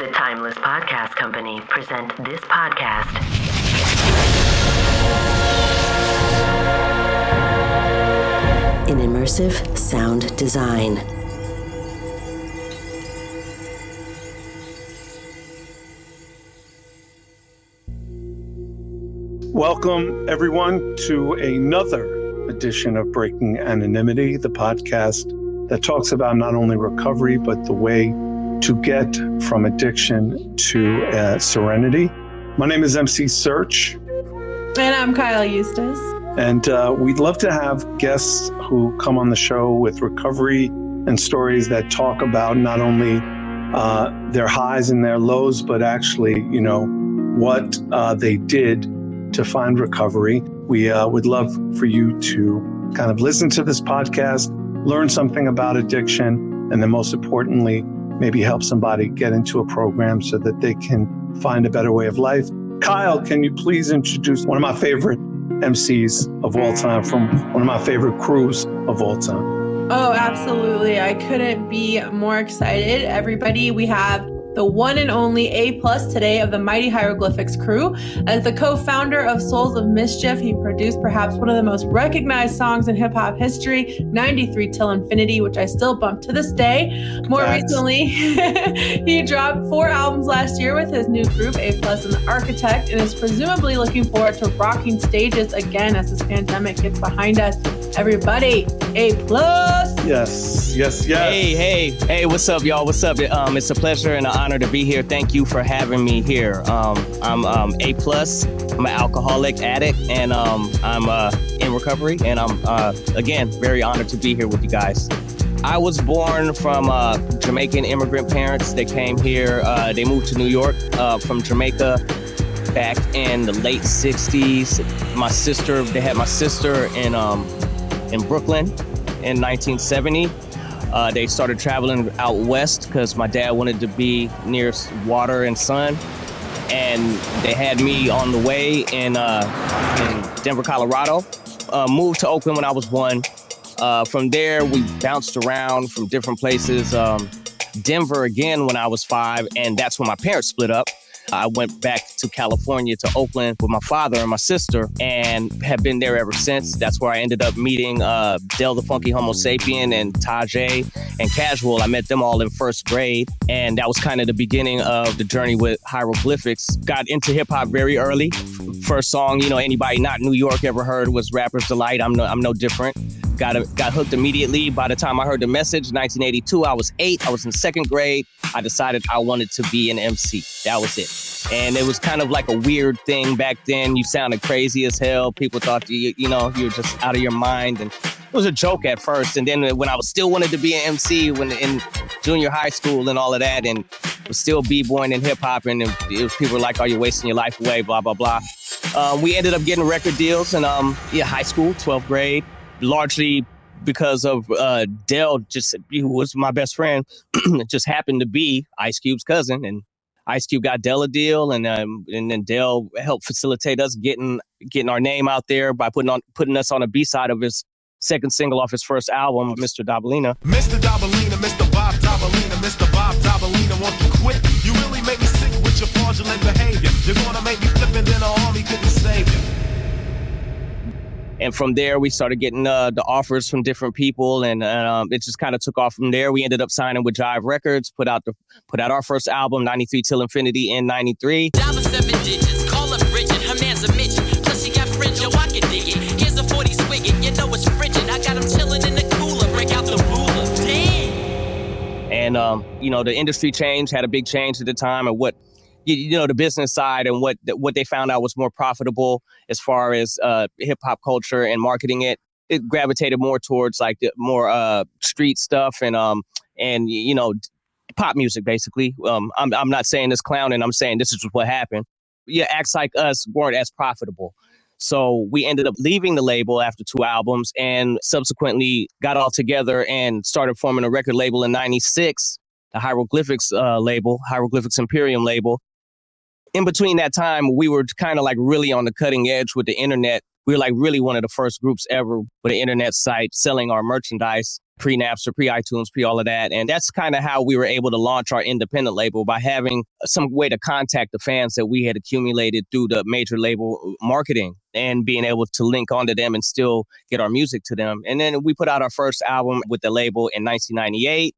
The Timeless Podcast Company present this podcast. In immersive sound design. Welcome, everyone, to another edition of Breaking Anonymity, the podcast that talks about not only recovery, but the way to get from addiction to uh, serenity. My name is MC Serch. And I'm Kyle Eustice. And uh, we'd love to have guests who come on the show with recovery and stories that talk about not only uh, their highs and their lows, but actually, you know, what uh, they did to find recovery. We uh, would love for you to kind of listen to this podcast, learn something about addiction, and then most importantly, maybe help somebody get into a program so that they can find a better way of life. Kyle, can you please introduce one of my favorite MCs of all time from one of my favorite crews of all time? Oh, absolutely. I couldn't be more excited. Everybody, we have the one and only A plus today of the Mighty Hieroglyphics crew. As the co-founder of Souls of Mischief, he produced perhaps one of the most recognized songs in hip hop history, 93 Till Infinity, which I still bump to this day. More recently, he dropped four albums last year with his new group, A plus and the Architect, and is presumably looking forward to rocking stages again as this pandemic gets behind us. Everybody, A plus. Yes, yes, yes. Hey, hey, hey, what's up, y'all? What's up? Um, it's a pleasure and an honor to be here. Thank you for having me here. Um, I'm um, A plus. I'm an alcoholic addict, and um, I'm uh, in recovery. And I'm uh, again very honored to be here with you guys. I was born from uh, Jamaican immigrant parents. They came here. Uh, they moved to New York uh, from Jamaica back in the late '60s. My sister, they had my sister in um, in Brooklyn in 1970. Uh, they started traveling out west because my dad wanted to be near water and sun. And they had me on the way in, uh, in Denver, Colorado. Uh, moved to Oakland when I was one. Uh, from there, we bounced around from different places. Um, Denver again when I was five, and that's when my parents split up. I went back to California to Oakland with my father and my sister and have been there ever since. That's where I ended up meeting uh, Del the Funky Homo Sapien and Tajai and Casual. I met them all in first grade. And that was kind of the beginning of the journey with hieroglyphics. Got into hip hop very early. First song, you know, anybody not New York ever heard was Rapper's Delight. I'm no, I'm no different got a, got hooked immediately. By the time I heard the message, 1982, I was eight. I was in second grade. I decided I wanted to be an MC. That was it. And it was kind of like a weird thing back then. You sounded crazy as hell. People thought you, you know, you were just out of your mind. And it was a joke at first. And then when I was still wanted to be an MC when in junior high school and all of that, and was still b-boying and hip hop, and people were like, "Are you wasting your life away?" Blah blah blah. Um, we ended up getting record deals in um, yeah, high school, 12th grade largely because of uh, Del, just who was my best friend, just happened to be Ice Cube's cousin, and Ice Cube got Del a deal, and um, and then Del helped facilitate us getting getting our name out there by putting on putting us on a B side of his second single off his first album, Mr. Dobalina. Mr. Dobalina, Mr. Bob Dobalina, Mr. Bob Dobalina, want to quit? You really make me sick with your fraudulent behavior. You're gonna make me flip and then an army couldn't save you and from there we started getting uh, the offers from different people and um, it just kind of took off from there we ended up signing with jive records put out the put out our first album 93 till infinity in 93 Dollar seven digits, call up Bridget, her man's a midget. Plus she got fringe, yo, I can dig it. Here's a 40 swig you know it's frigid. I got him chilling in the cooler, break out the ruler. Damn. and um, you know the industry change had a big change at the time and what you, you know the business side and what what they found out was more profitable as far as uh, hip hop culture and marketing it. It gravitated more towards like the more uh, street stuff and um and you know pop music basically. Um, I'm I'm not saying this clowning. I'm saying this is what happened. Yeah, acts like us weren't as profitable. So we ended up leaving the label after two albums and subsequently got all together and started forming a record label in 96, the Hieroglyphics uh, label, Hieroglyphics Imperium label in between that time, we were kind of like really on the cutting edge with the internet. We were like really one of the first groups ever with an internet site selling our merchandise. pre Napster, pre iTunes, pre all of that. And that's kind of how we were able to launch our independent label by having some way to contact the fans that we had accumulated through the major label uh, marketing and being able to link onto them and still get our music to them. And then we put out our first album with the label in 1998,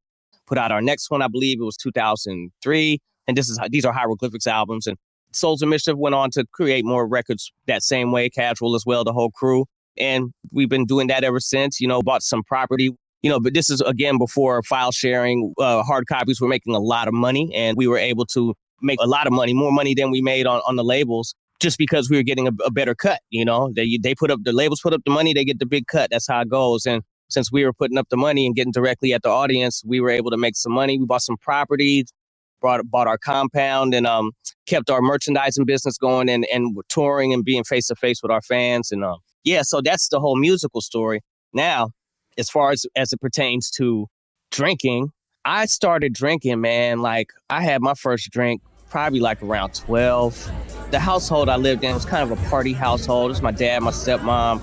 put out our next one, I believe it was 2003. And this is these are hieroglyphics albums. And Souls of Mischief went on to create more records that same way, casual as well, the whole crew. And we've been doing that ever since, you know, bought some property you know, but this is again before file sharing. Uh, hard copies were making a lot of money, and we were able to make a lot of money, more money than we made on, on the labels, just because we were getting a, a better cut. You know, they they put up the labels put up the money, they get the big cut. That's how it goes. And since we were putting up the money and getting directly at the audience, we were able to make some money. We bought some properties, brought bought our compound, and um, kept our merchandising business going, and and touring and being face to face with our fans. And um, yeah, so that's the whole musical story. Now as far as as it pertains to drinking, I started drinking, man. Like I had my first drink probably like around 12. The household I lived in was kind of a party household. It's my dad, my stepmom,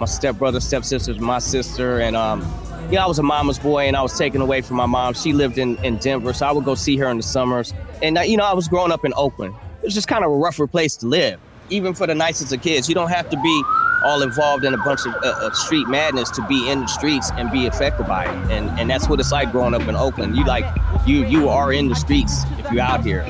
my stepbrother, stepsisters, my sister, and um, yeah, I was a mama's boy, and I was taken away from my mom. She lived in in Denver, so I would go see her in the summers. And uh, you know, I was growing up in Oakland. It was just kind of a rougher place to live, even for the nicest of kids. You don't have to be all involved in a bunch of, uh, of, street madness to be in the streets and be affected by it. And and that's what it's like growing up in Oakland. You like you you are in the streets if you're out here.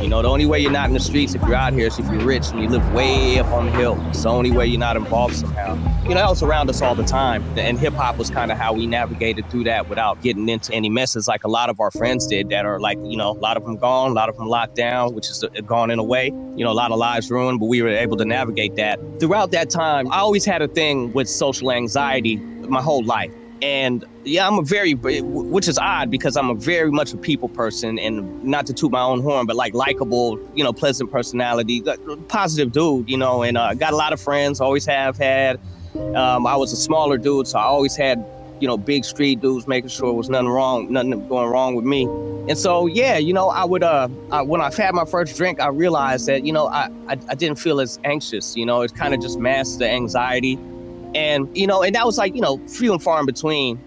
You know, the only way you're not in the streets if you're out here is if you're rich and you live way up on the hill. It's the only way you're not involved somehow. You know, that was around us all the time. And hip hop was kind of how we navigated through that without getting into any messes like a lot of our friends did that are like, you know, a lot of them gone, a lot of them locked down, which is uh, gone in a way. You know, a lot of lives ruined, but we were able to navigate that. Throughout that time, I always had a thing with social anxiety my whole life. And yeah, I'm a very, which is odd because I'm a very much a people person and not to toot my own horn, but like likable, you know, pleasant personality, positive dude, you know, and uh, got a lot of friends, always have had. Um, I was a smaller dude, so I always had, you know, big street dudes making sure there was nothing wrong, nothing going wrong with me. And so, yeah, you know, I would, uh, I, when I've had my first drink, I realized that, you know, I, I, I didn't feel as anxious, you know, it kind of just masked the anxiety and, you know, and that was like, you know, few and far in between.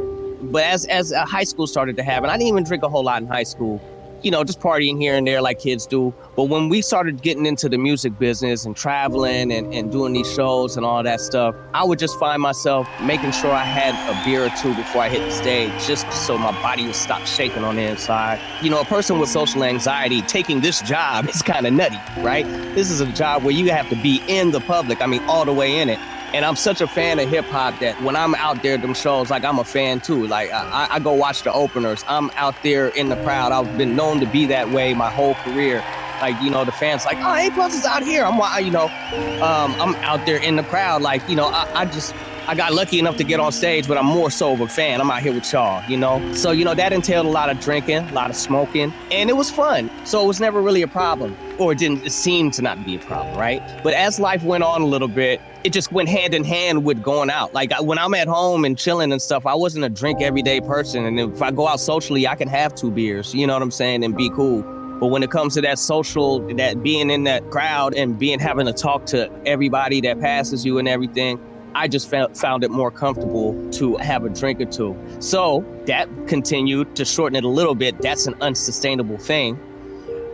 But as as high school started to happen, I didn't even drink a whole lot in high school. You know, just partying here and there like kids do. But when we started getting into the music business and traveling and, and doing these shows and all that stuff, I would just find myself making sure I had a beer or two before I hit the stage, just so my body would stop shaking on the inside. You know, a person with social anxiety taking this job is kind of nutty, right? This is a job where you have to be in the public, I mean, all the way in it. And I'm such a fan of hip hop that when I'm out there them shows, like I'm a fan too. Like I, I go watch the openers. I'm out there in the crowd. I've been known to be that way my whole career. Like you know, the fans like, oh, A plus is out here. I'm you know, um, I'm out there in the crowd. Like you know, I, I just I got lucky enough to get on stage, but I'm more so of a fan. I'm out here with y'all, you know? So, you know, that entailed a lot of drinking, a lot of smoking, and it was fun. So it was never really a problem, or it didn't seem to not be a problem, right? But as life went on a little bit, it just went hand in hand with going out. Like when I'm at home and chilling and stuff, I wasn't a drink everyday person. And if I go out socially, I can have two beers, you know what I'm saying, and be cool. But when it comes to that social, that being in that crowd and being having to talk to everybody that passes you and everything, I just found, it more comfortable to have a drink or two. So that continued to shorten it a little bit. That's an unsustainable thing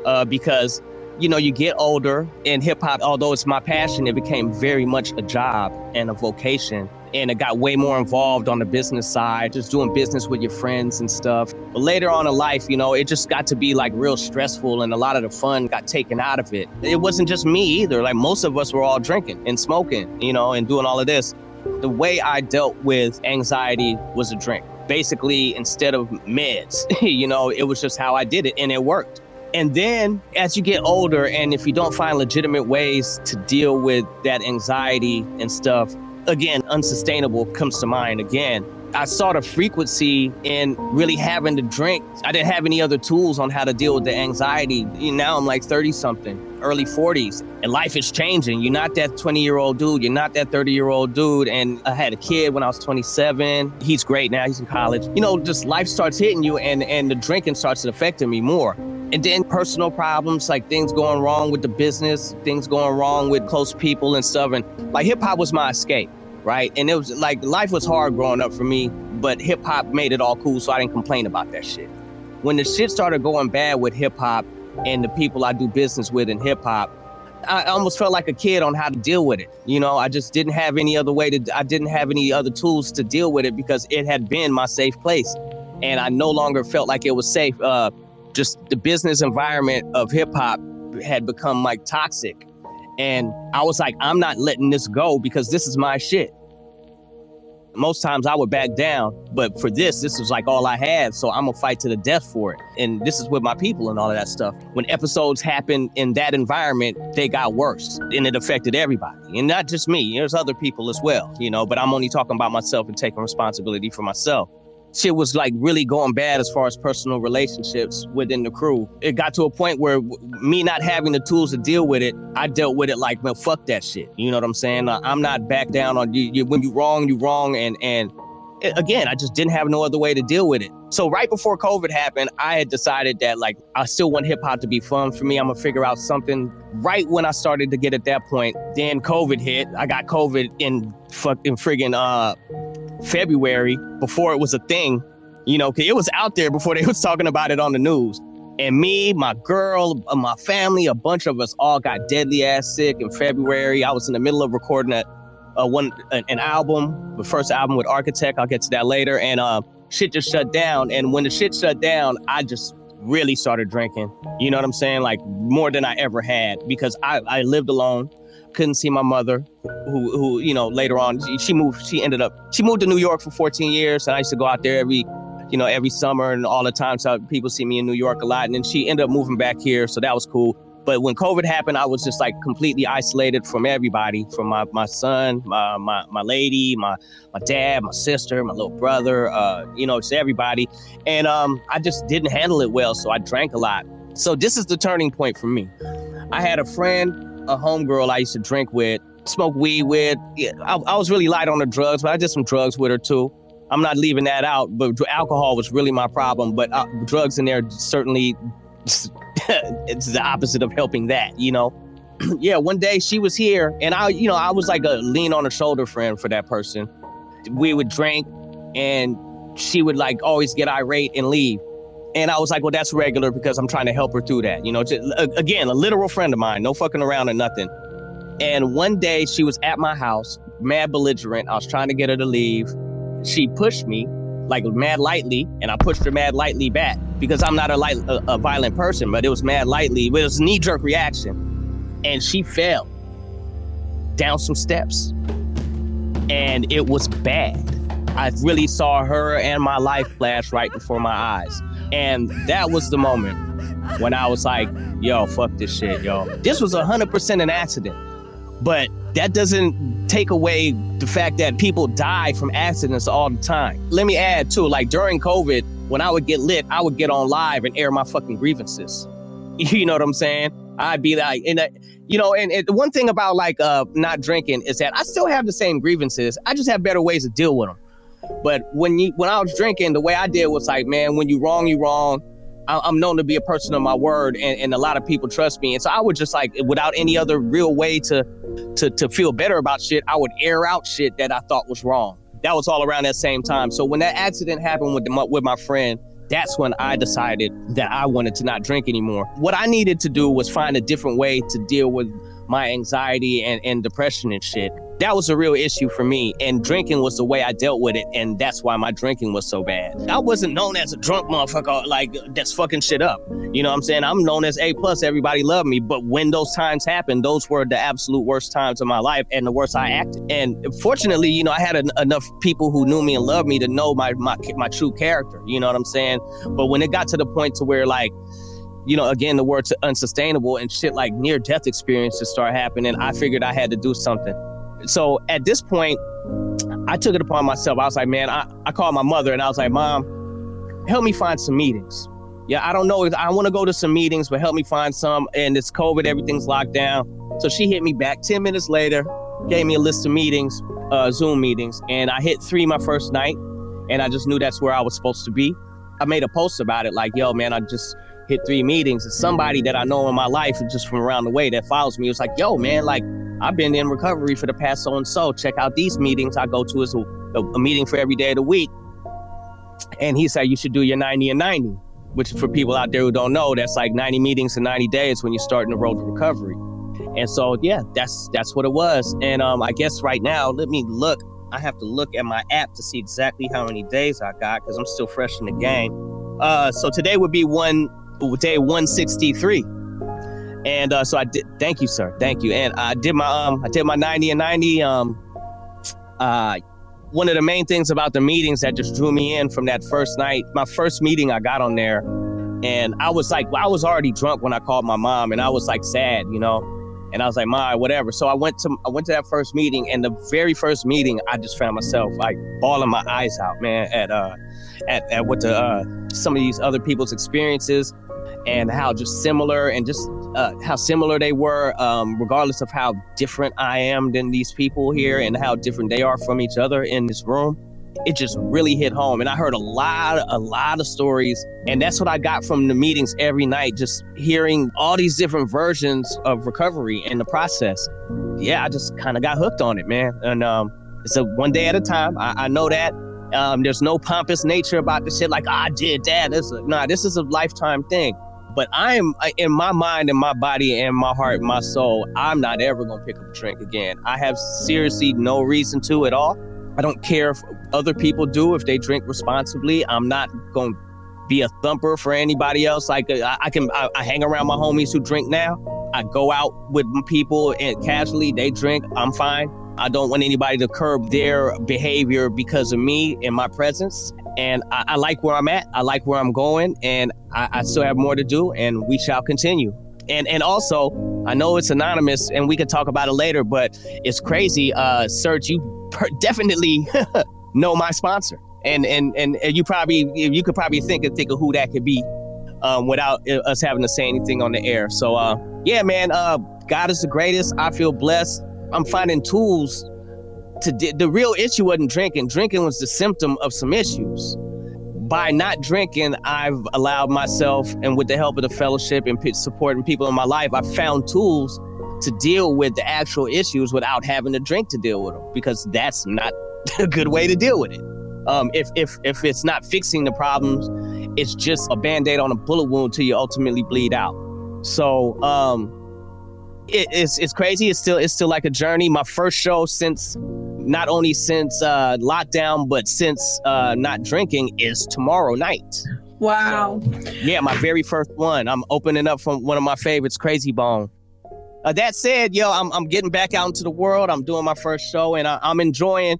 uh, because you know, you get older in hip hop, although it's my passion, it became very much a job and a vocation. And it got way more involved on the business side, just doing business with your friends and stuff. But later on in life, you know, it just got to be like real stressful and a lot of the fun got taken out of it. It wasn't just me either. Like most of us were all drinking and smoking, you know, and doing all of this. The way I dealt with anxiety was a drink. Basically, instead of meds, you know, it was just how I did it and it worked. And then as you get older, and if you don't find legitimate ways to deal with that anxiety and stuff, again, unsustainable comes to mind again. I saw the frequency in really having to drink. I didn't have any other tools on how to deal with the anxiety. Now I'm like 30 something, early 40s, and life is changing. You're not that 20 year old dude. You're not that 30 year old dude. And I had a kid when I was 27. He's great now. He's in college. You know, just life starts hitting you, and, and the drinking starts affecting me more. And then personal problems, like things going wrong with the business, things going wrong with close people and stuff. And like hip hop was my escape right? And it was like life was hard growing up for me, but hip hop made it all cool, so I didn't complain about that shit. When the shit started going bad with hip hop and the people I do business with in hip hop, I almost felt like a kid on how to deal with it. You know, I just didn't have any other way to, I didn't have any other tools to deal with it because it had been my safe place. And I no longer felt like it was safe. Uh, just the business environment of hip hop had become like toxic. And I was like, I'm not letting this go because this is my shit. Most times I would back down, but for this, this was like all I had. So I'm gonna fight to the death for it. And this is with my people and all of that stuff. When episodes happened in that environment, they got worse and it affected everybody. And not just me, there's other people as well, you know, but I'm only talking about myself and taking responsibility for myself shit was like really going bad as far as personal relationships within the crew. It got to a point where me not having the tools to deal with it, I dealt with it like, man, fuck that shit. You know what I'm saying? I'm not back down on you. you when you wrong, you wrong, and and again, I just didn't have no other way to deal with it. So right before COVID happened, I had decided that like I still want hip hop to be fun for me. I'm gonna figure out something. Right when I started to get at that point, then COVID hit. I got COVID in fucking friggin' uh February before it was a thing, you know, cause it was out there before they was talking about it on the news. And me, my girl, uh, my family, a bunch of us all got deadly ass sick in February. I was in the middle of recording a, a one an, an album, the first album with Architect. I'll get to that later. And uh, shit just shut down. And when the shit shut down, I just really started drinking. You know what I'm saying? Like more than I ever had because I, I lived alone couldn't see my mother, who who you know later on she, she moved. She ended up she moved to New York for 14 years, and I used to go out there every you know every summer and all the time. So people see me in New York a lot, and then she ended up moving back here, so that was cool. But when COVID happened, I was just like completely isolated from everybody, from my, my son, my, my, my lady, my, my dad, my sister, my little brother, uh, you know, just everybody. And um, I just didn't handle it well, so I drank a lot. So this is the turning point for me. I had a friend a homegirl I used to drink with, smoke weed with. Yeah, I, I was really light on the drugs, but I did some drugs with her too. I'm not leaving that out, but alcohol was really my problem. But uh, drugs in there certainly it's the opposite of helping that, you know. yeah, one day she was here, and I, you know, I was like a lean on the shoulder friend for that person. We would drink, and she would like always get irate and leave. And I was like, well, that's regular because I'm trying to help her through that. You know, just, again, a literal friend of mine, no fucking around or nothing. And one day she was at my house, mad belligerent. I was trying to get her to leave. She pushed me like mad lightly, and I pushed her mad lightly back because I'm not a, light, a, a violent person, but it was mad lightly. It was knee jerk reaction. And she fell down some steps. And it was bad. I really saw her and my life flash right before my eyes. And that was the moment when I was like, yo, fuck this shit, yo. This was 100% an accident. But that doesn't take away the fact that people die from accidents all the time. Let me add too, like during COVID, when I would get lit, I would get on live and air my fucking grievances. You know what I'm saying? I'd be like, and you know, and, and one thing about like uh, not drinking is that I still have the same grievances. I just have better ways to deal with them. But when you when I was drinking, the way I did was like, man, when you wrong, you wrong. I, am known to be a person of my word, and, and a lot of people trust me. And so I would just like, without any other real way to to to feel better about shit, I would air out shit that I thought was wrong. That was all around that same time. So when that accident happened with the, with my friend, that's when I decided that I wanted to not drink anymore. What I needed to do was find a different way to deal with my anxiety and, and depression and shit that was a real issue for me. And drinking was the way I dealt with it. And that's why my drinking was so bad. I wasn't known as a drunk motherfucker like that's fucking shit up. You know what I'm saying? I'm known as A plus. Everybody loved me. But when those times happened, those were the absolute worst times of my life and the worst I acted. And fortunately, you know, I had enough people who knew me and loved me to know my, my my true character. You know what I'm saying? But when it got to the point to where like you know, again, the word's unsustainable and shit like near death experiences start happening. I figured I had to do something. So at this point, I took it upon myself. I was like, man, I, I called my mother and I was like, Mom, help me find some meetings. Yeah, I don't know. I want to go to some meetings, but help me find some. And it's COVID, everything's locked down. So she hit me back 10 minutes later, gave me a list of meetings, uh, Zoom meetings. And I hit three my first night. And I just knew that's where I was supposed to be. I made a post about it like, yo, man, I just hit three meetings. And somebody that I know in my life, just from around the way that follows me, was like, yo, man, like, I've been in recovery for the past so and so. Check out these meetings I go to. Is a, a, meeting for every day of the week. And he said you should do your 90 and 90, which for people out there who don't know, that's like 90 meetings in 90 days when you're starting the road to recovery. And so yeah, that's that's what it was. And um, I guess right now, let me look. I have to look at my app to see exactly how many days I got because I'm still fresh in the game. Uh, so today would be one day 163. And uh, so I did. Thank you, sir. Thank you. And I did my um, I did my 90 and 90. Um, uh, one of the main things about the meetings that just drew me in from that first night, my first meeting, I got on there, and I was like, I was already drunk when I called my mom, and I was like sad, you know. And I was like, "My, whatever." So I went to I went to that first meeting, and the very first meeting, I just found myself like bawling my eyes out, man, at uh, at at what the uh, some of these other people's experiences, and how just similar and just uh, how similar they were, um, regardless of how different I am than these people here, and how different they are from each other in this room it just really hit home. And I heard a lot, a lot of stories. And that's what I got from the meetings every night, just hearing all these different versions of recovery and the process. Yeah, I just kind of got hooked on it, man. And um, it's a one day at a time. I, I know that. Um, there's no pompous nature about the shit like, oh, I did that. This nah, this is a lifetime thing. But I'm in my mind and my body and my heart, and my soul, I'm not ever gonna pick up a drink again. I have seriously no reason to at all. I don't care if other people do if they drink responsibly. I'm not to be a thumper for anybody else. Like uh, I, I can, I, I, hang around my homies who drink now. I go out with people and casually they drink. I'm fine. I don't want anybody to curb their behavior because of me and my presence. And I, I like where I'm at. I like where I'm going, and I, I still have more to do. And we shall continue. And and also, I know it's anonymous, and we can talk about it later. But it's crazy, uh, Serch. You per- definitely know my sponsor, and, and and and you probably you could probably think and think of who that could be, um, without uh, us having to say anything on the air. So uh, yeah, man, uh, God is the greatest. I feel blessed. I'm finding tools to di- the real issue wasn't drinking. Drinking was the symptom of some issues. By not drinking, I've allowed myself, and with the help of the fellowship and supporting people in my life, I found tools to deal with the actual issues without having to drink to deal with them because that's not a good way to deal with it. Um, if if if it's not fixing the problems, it's just a band-aid on a bullet wound till you ultimately bleed out. So um, it, it's it's crazy. It's still it's still like a journey. My first show since not only since uh, lockdown but since uh, not drinking is tomorrow night. Wow. So, yeah, my very first one. I'm opening up from one of my favorites, Krayzie Bone. Uh, that said, yo, I'm, I'm getting back out into the world. I'm doing my first show and I, am enjoying,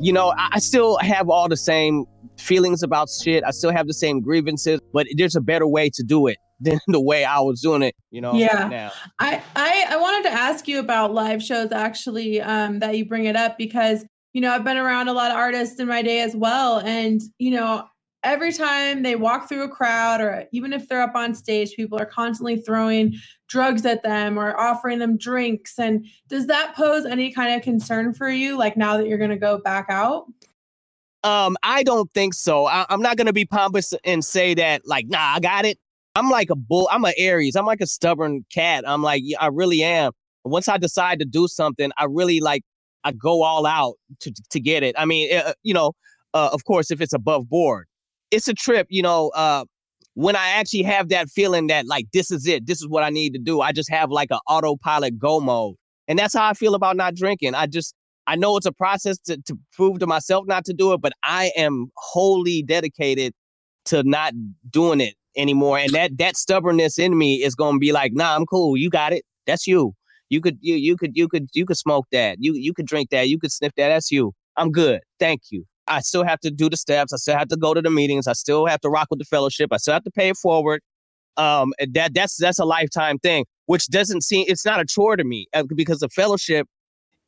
you know, I, I, still have all the same feelings about shit. I still have the same grievances, but there's a better way to do it than the way I was doing it, you know. Yeah. Now. I, I, I wanted to ask you about live shows actually, um, that you bring it up because, you know, I've been around a lot of artists in my day as well. And, you know, every time they walk through a crowd or even if they're up on stage people are constantly throwing drugs at them or offering them drinks and does that pose any kind of concern for you like now that you're going to go back out um i don't think so I, am not going to be pompous and say that like nah i got it i'm like a bull i'm an aries i'm like a stubborn cat i'm like i really am once i decide to do something i really like i go all out to to get it i mean uh, you know uh, of course if it's above board it's a trip, you know, uh, when I actually have that feeling that like this is it, this is what I need to do. I just have like an autopilot go mode. And that's how I feel about not drinking. I just I know it's a process to, to prove to myself not to do it, but I am wholly dedicated to not doing it anymore. And that that stubbornness in me is gonna be like, nah, I'm cool. You got it. That's you. You could you you could you could you could smoke that. You you could drink that. You could sniff that. That's you. I'm good. Thank you. I still have to do the steps. I still have to go to the meetings. I still have to rock with the fellowship. I still have to pay it forward. Um, that that's that's a lifetime thing, which doesn't seem it's not a chore to me uh, because the fellowship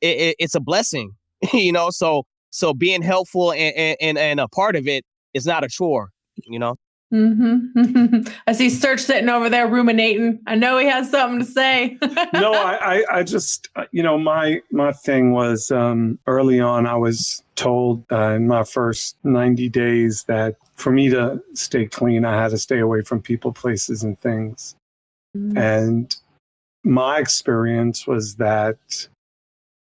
it, it, it's a blessing, you know. So so being helpful and, and and a part of it is not a chore, you know. Mm-hmm. I see Serch sitting over there ruminating. I know he has something to say. no, I, I, I, just, uh, you know, my my thing was um, early on. I was told uh, in my first ninety days that for me to stay clean, I had to stay away from people, places, and things. Mm-hmm. And my experience was that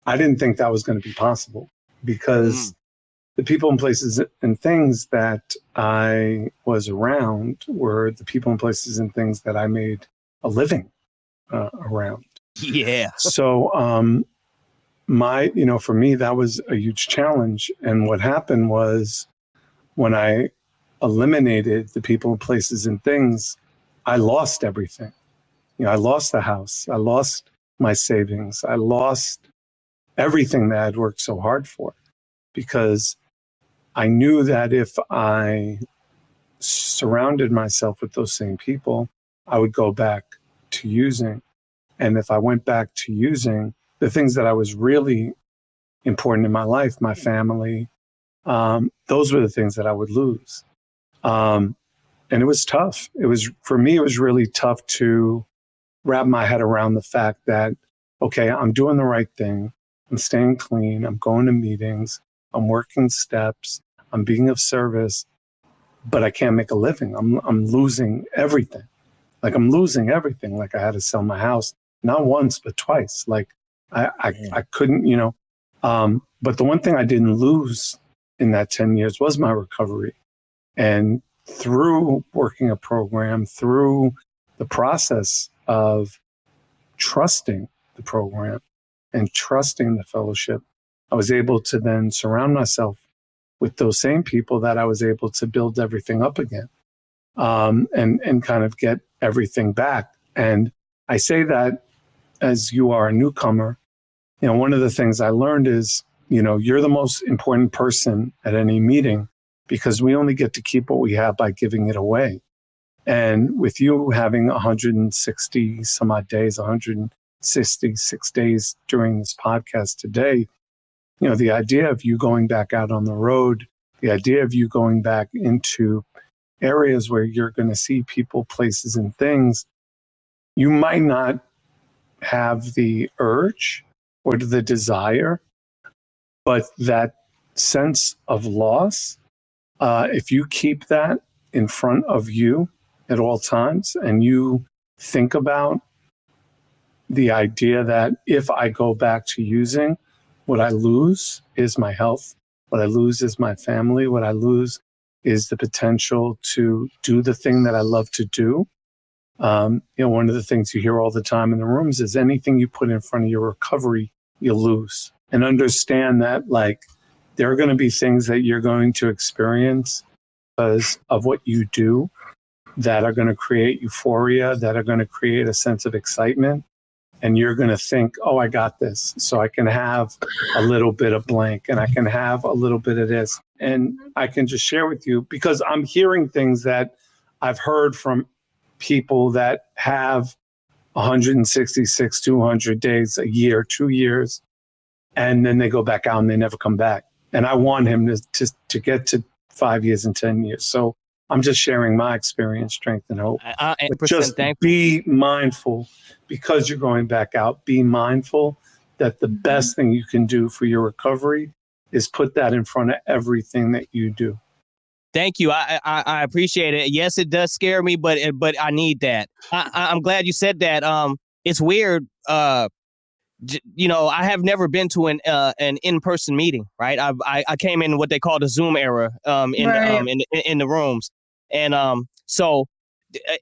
I didn't think that was going to be possible because the people and places and things that I was around were the people and places and things that I made a living uh, around. Yeah. So, um, my, you know, for me, that was a huge challenge. And what happened was when I eliminated the people, and places, and things, I lost everything. You know, I lost the house, I lost my savings, I lost everything that I'd worked so hard for because I knew that if I surrounded myself with those same people, I would go back to using. And if I went back to using the things that I was really important in my life, my family, um, those were the things that I would lose. Um, and it was tough. It was, for me, it was really tough to wrap my head around the fact that, okay, I'm doing the right thing. I'm staying clean. I'm going to meetings. I'm working steps. I'm being of service, but I can't make a living. I'm, I'm losing everything. Like I'm losing everything. Like I had to sell my house, not once, but twice. Like I, I, I couldn't, you know. Um, but the one thing I didn't lose in that 10 years was my recovery. And through working a program, through the process of trusting the program and trusting the fellowship, I was able to then surround myself with those same people that I was able to build everything up again um, and, and kind of get everything back. And I say that as you are a newcomer, you know, one of the things I learned is, you know, you're the most important person at any meeting because we only get to keep what we have by giving it away. And with you having 160 some odd days, 166 days during this podcast today, you know, the idea of you going back out on the road, the idea of you going back into areas where you're going to see people, places, and things, you might not have the urge or the desire, but that sense of loss, uh, if you keep that in front of you at all times and you think about the idea that if I go back to using, what I lose is my health. What I lose is my family. What I lose is the potential to do the thing that I love to do. Um, you know, one of the things you hear all the time in the rooms is anything you put in front of your recovery, you lose. And understand that, like, there are going to be things that you're going to experience because of what you do that are going to create euphoria, that are going to create a sense of excitement and you're going to think, oh, I got this. So I can have a little bit of blank and I can have a little bit of this. And I can just share with you because I'm hearing things that I've heard from people that have 166, 200 days, a year, two years, and then they go back out and they never come back. And I want him to, to, to get to five years and 10 years. So I'm just sharing my experience, strength, and hope. I, I, But just be mindful because you're going back out. Be mindful that the best thing you can do for your recovery is put that in front of everything that you do. Thank you. I, I I appreciate it. Yes, it does scare me, but but I need that. I, I- I'm glad you said that. Um, it's weird. Uh, j- you know, I have never been to an uh, an in person meeting. Right. I, I I came in what they call the Zoom era. Um, in Right. um in in the rooms, and um so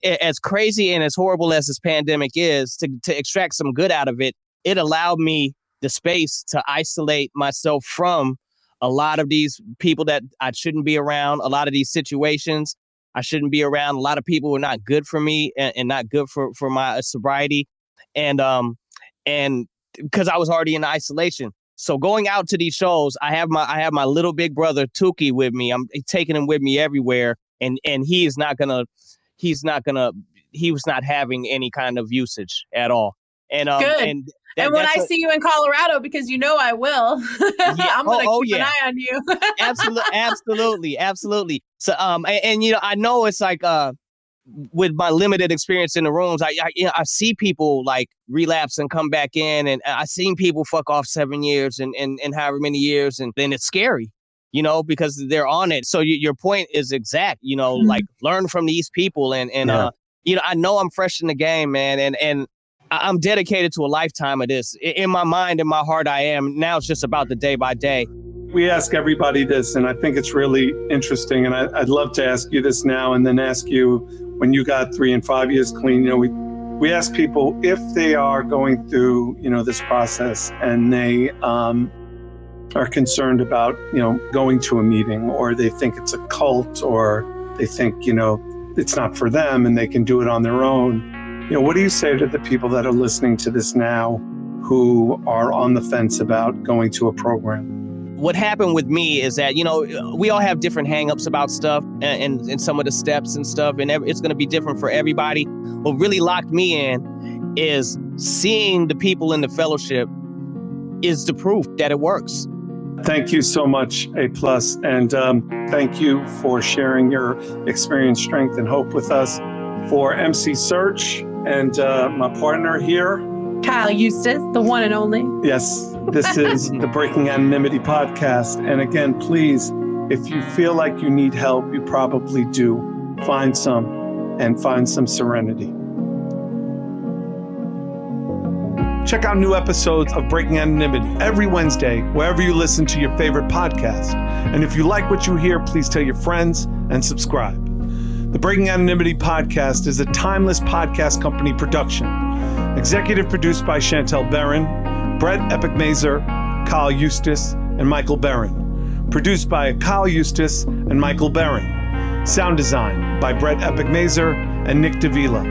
as crazy and as horrible as this pandemic is, to to extract some good out of it, it allowed me the space to isolate myself from a lot of these people that I shouldn't be around, a lot of these situations I shouldn't be around. A lot of people who are not good for me and, and not good for for my sobriety, and um and because I was already in isolation. So going out to these shows, I have my I have my little big brother Tuki with me. I'm taking him with me everywhere, and and he is not gonna he's not gonna he was not having any kind of usage at all. And um Good. and that- and when I a- see you in Colorado, because you know I will, I'm Oh, gonna oh, keep yeah. an eye on you. absolutely absolutely absolutely so um and, and, you know i know it's like uh with my limited experience in the rooms i I, you know, I see people like relapse and come back in and i've seen people fuck off seven years and and, and however many years and then it's scary you know because they're on it so you, your point is exact you know Mhm. like learn from these people and and Yeah. uh you know i know i'm fresh in the game man and and I- I'm dedicated to a lifetime of this. I- In my mind, in my heart, I am. Now it's just about the day by day. We ask everybody this, and I think it's really interesting. And I, I'd love to ask you this now, and then ask you when you got three and five years clean. You know, we we ask people if they are going through, you know, this process, and they um, are concerned about, you know, going to a meeting, or they think it's a cult, or they think, you know, it's not for them, and they can do it on their own. You know, what do you say to the people that are listening to this now, who are on the fence about going to a program? what happened with me is that you know we all have different hangups about stuff and, and, and some of the steps and stuff and it's going to be different for everybody what really locked me in is seeing the people in the fellowship is the proof that it works Thank you so much, A plus, and um, thank you for sharing your experience, strength, and hope with us. For MC Serch and uh, my partner here, Kyle Eustice, the one and only. yes, this is the Breaking Anonymity podcast. And again, please, if you feel like you need help, you probably do. Find some and find some serenity. Check out new episodes of Breaking Anonymity every Wednesday, wherever you listen to your favorite podcast. And if you like what you hear, please tell your friends and subscribe. The Breaking Anonymity podcast is a timeless podcast company production. Executive produced by Chantel Barron, Brett Epic Mazer, Kyle Eustice, and Michael Barron. Produced by Kyle Eustice and Michael Barron. Sound design by Brett Epic Mazer and Nick Davila.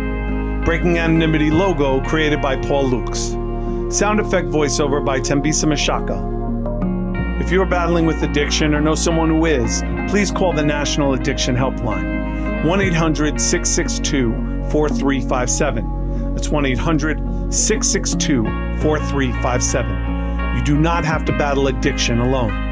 Breaking Anonymity logo created by Paul Lukes. Sound effect voiceover by Tembisa Mashaka. If you're battling with addiction or know someone who is, please call the National Addiction Helpline 1 800 662 4357. That's 1 800 662 4357. You do not have to battle addiction alone.